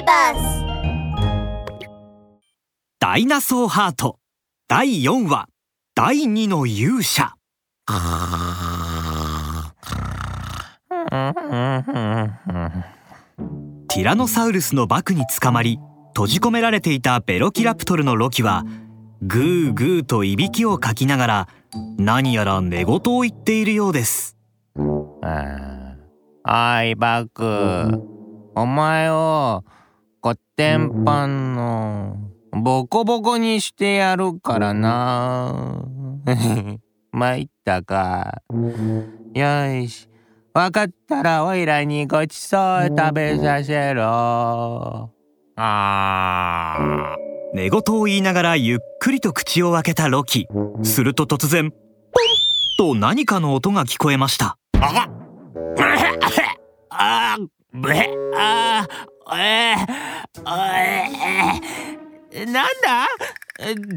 ビバスダイナソーハート。第4話。第2の勇者。ティラノサウルスのバクに捕まり閉じ込められていたベロキラプトルのロキはグーグーといびきをかきながら何やら寝言を言っているようです。おいバクお前をコッテンパンのボコボコにしてやるからな。参ったか。よし。わかったらおいらにごちそう食べさせろ。あー。寝言を言いながらゆっくりと口を開けたロキ。すると突然ポンと何かの音が聞こえました。ああぶへあええなんだ？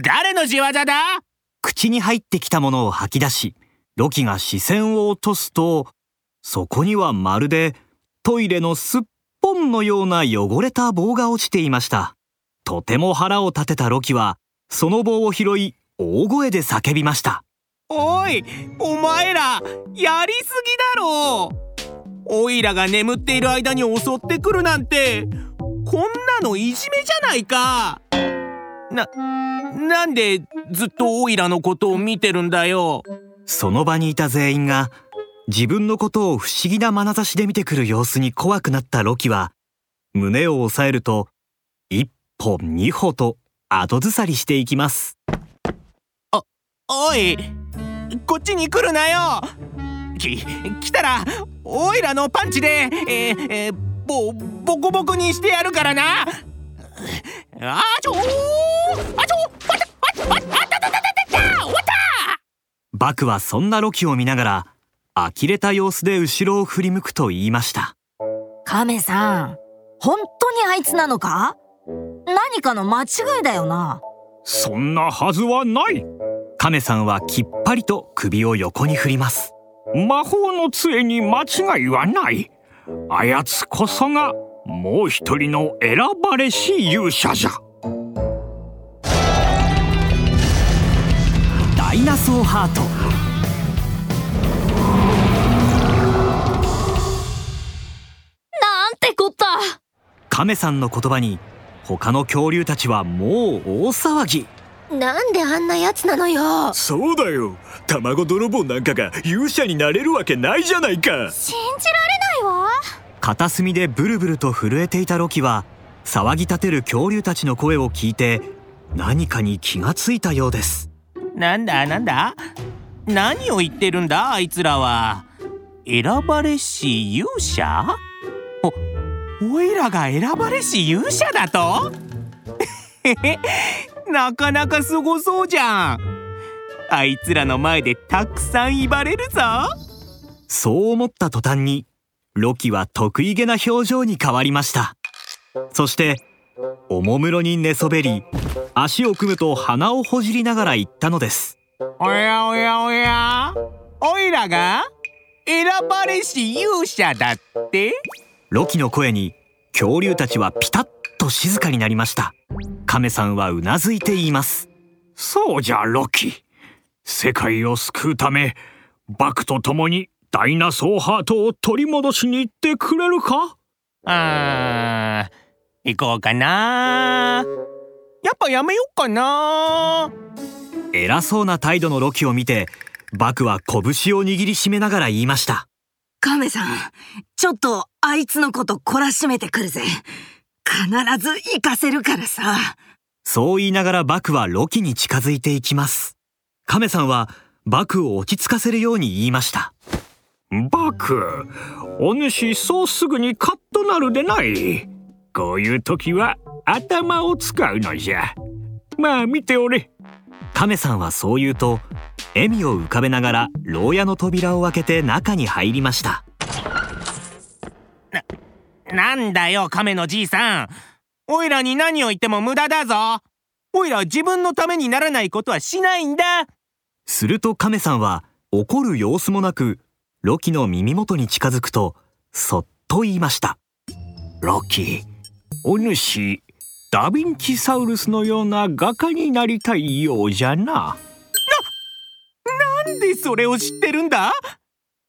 誰の仕業だ？口に入ってきたものを吐き出しロキが視線を落とすとそこにはまるでトイレのすっぽんのような汚れた棒が落ちていました。とても腹を立てたロキはその棒を拾い大声で叫びました。おいお前らやりすぎだろ！おいらが眠っている間に襲ってくるなんてこんなのいじめじゃないかななんでずっとオイラのことを見てるんだよ。その場にいた全員が自分のことを不思議な眼差しで見てくる様子に怖くなったロキは胸を押さえると一歩二歩と後ずさりしていきます。おいこっちに来るなよ。き来たらオイラのパンチでえー、えー、ボボコボコにしてやるからな。あちょーバクはそんなロキを見ながら呆れた様子で後ろを振り向くと言いました。カメさん本当にあいつなのか？何かの間違いだよな。そんなはずはない。カメさんはきっぱりと首を横に振ります。魔法の杖に間違いはない。あやつこそがもう一人の選ばれし勇者じゃイナソーハートなんてこった。カメさんの言葉に他の恐竜たちはもう大騒ぎ。なんであんなやつなのよ。そうだよ。卵泥棒なんかが勇者になれるわけないじゃないか。信じられないわ。片隅でブルブルと震えていたロキは騒ぎ立てる恐竜たちの声を聞いて何かに気がついたようですなんだなんだ？何を言ってるんだあいつらは。選ばれし勇者？おおいらが選ばれし勇者だと？なかなかすごそうじゃん。あいつらの前でたくさん威張れるぞ。そう思った途端にロキは得意げな表情に変わりました。そしておもむろに寝そべり足を組むと鼻をほじりながら言ったのです。おやおやおやおいらが選ばれし勇者だって？ロキの声に恐竜たちはピタッと静かになりました。カメさんはうなずいて言います。そうじゃロキ。世界を救うためバクと共にダイナソーハートを取り戻しに行ってくれるか？あー行こうかな。やっぱやめよっかな。偉そうな態度のロキを見てバクは拳を握りしめながら言いました。カメさんちょっとあいつのこと懲らしめてくるぜ。必ず行かせるからさ。そう言いながらバクはロキに近づいていきます。カメさんはバクを落ち着かせるように言いました。バクお主そうすぐにカッとなるでないこういう時は頭を使うのじゃ。まあ見ておれ。カメさんはそう言うと笑みを浮かべながら牢屋の扉を開けて中に入りました。なんだよ亀のじいさん。おいらに何を言っても無駄だぞ。おいらは自分のためにならないことはしないんだ。するとカメさんは怒る様子もなくロキの耳元に近づくとそっと言いました。ロキお主ダヴィンチサウルスのような画家になりたいようじゃな。なんでそれを知ってるんだ？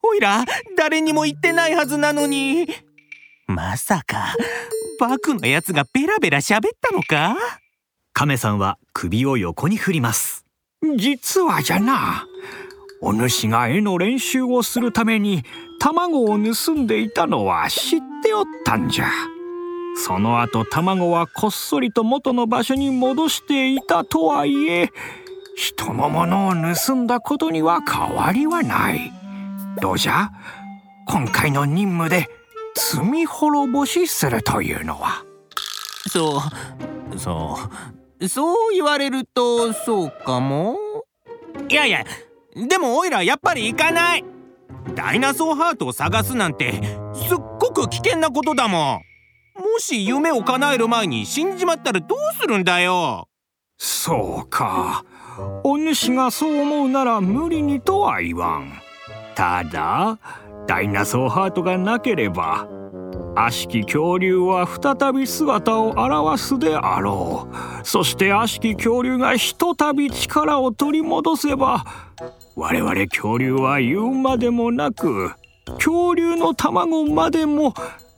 おいら誰にも言ってないはずなのに。まさかバクのやつがベラベラ喋ったのか？亀さんは首を横に振ります。実はじゃなお主が絵の練習をするために卵を盗んでいたのは知っておったんじゃ。その後卵はこっそりと元の場所に戻していたとはいえ人のものを盗んだことには変わりはない。どうじゃ？今回の任務で罪滅ぼしするというのは。そうそうそう言われるとそうかも。いやいやでもオイラやっぱり行かない。ダイナソーハートを探すなんてすっごく危険なことだもんもし夢を叶える前に死んじまったらどうするんだよ？そうか。お主がそう思うなら無理にとは言わん。ただダイナソーハートがなければ悪しき恐竜は再び姿を現すであろう。そして悪しき恐竜がひとたび力を取り戻せば我々恐竜は言うまでもなく恐竜の卵までも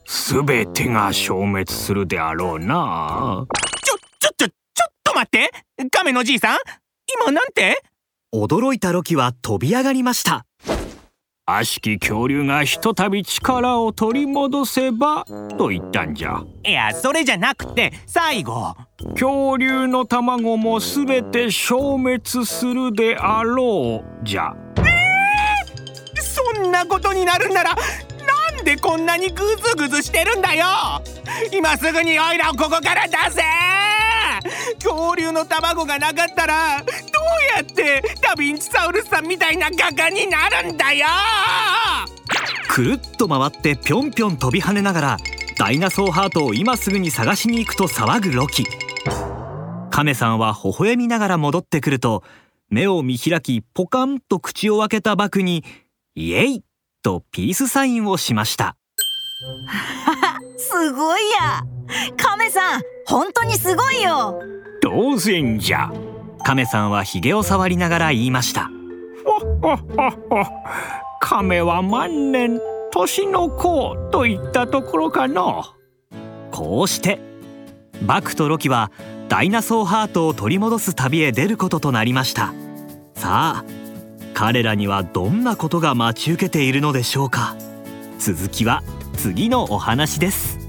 全てが消滅するであろうな。ちょちょちょちょっと待って。亀のじいさん今なんて？驚いたロキは飛び上がりました。悪しき恐竜がひとたび力を取り戻せばと言ったんじゃ。いやそれじゃなくて最後。恐竜の卵もすべて消滅するであろう。じゃ。えー、そんなことになるんならでこんなにグズグズしてるんだよ。今すぐにオイラをここから出せ。恐竜の卵がなかったらどうやってダヴィンチサウルスさんみたいな画家になるんだよ。くるっと回ってぴょんぴょん飛び跳ねながらダイナソーハートを今すぐに探しに行くと騒ぐロキ。カメさんは微笑みながら戻ってくると目を見開きポカンと口を開けたバクにイエイとピースサインをしました。すごいや。カメさん本当にすごいよ。当然じゃ。カメさんはひげを触りながら言いました。ほほほほ亀は万年年の子といったところかの。こうしてバクとロキはダイナソーハートを取り戻す旅へ出ることとなりました。さあ彼らにはどんなことが待ち受けているのでしょうか。続きは次のお話です。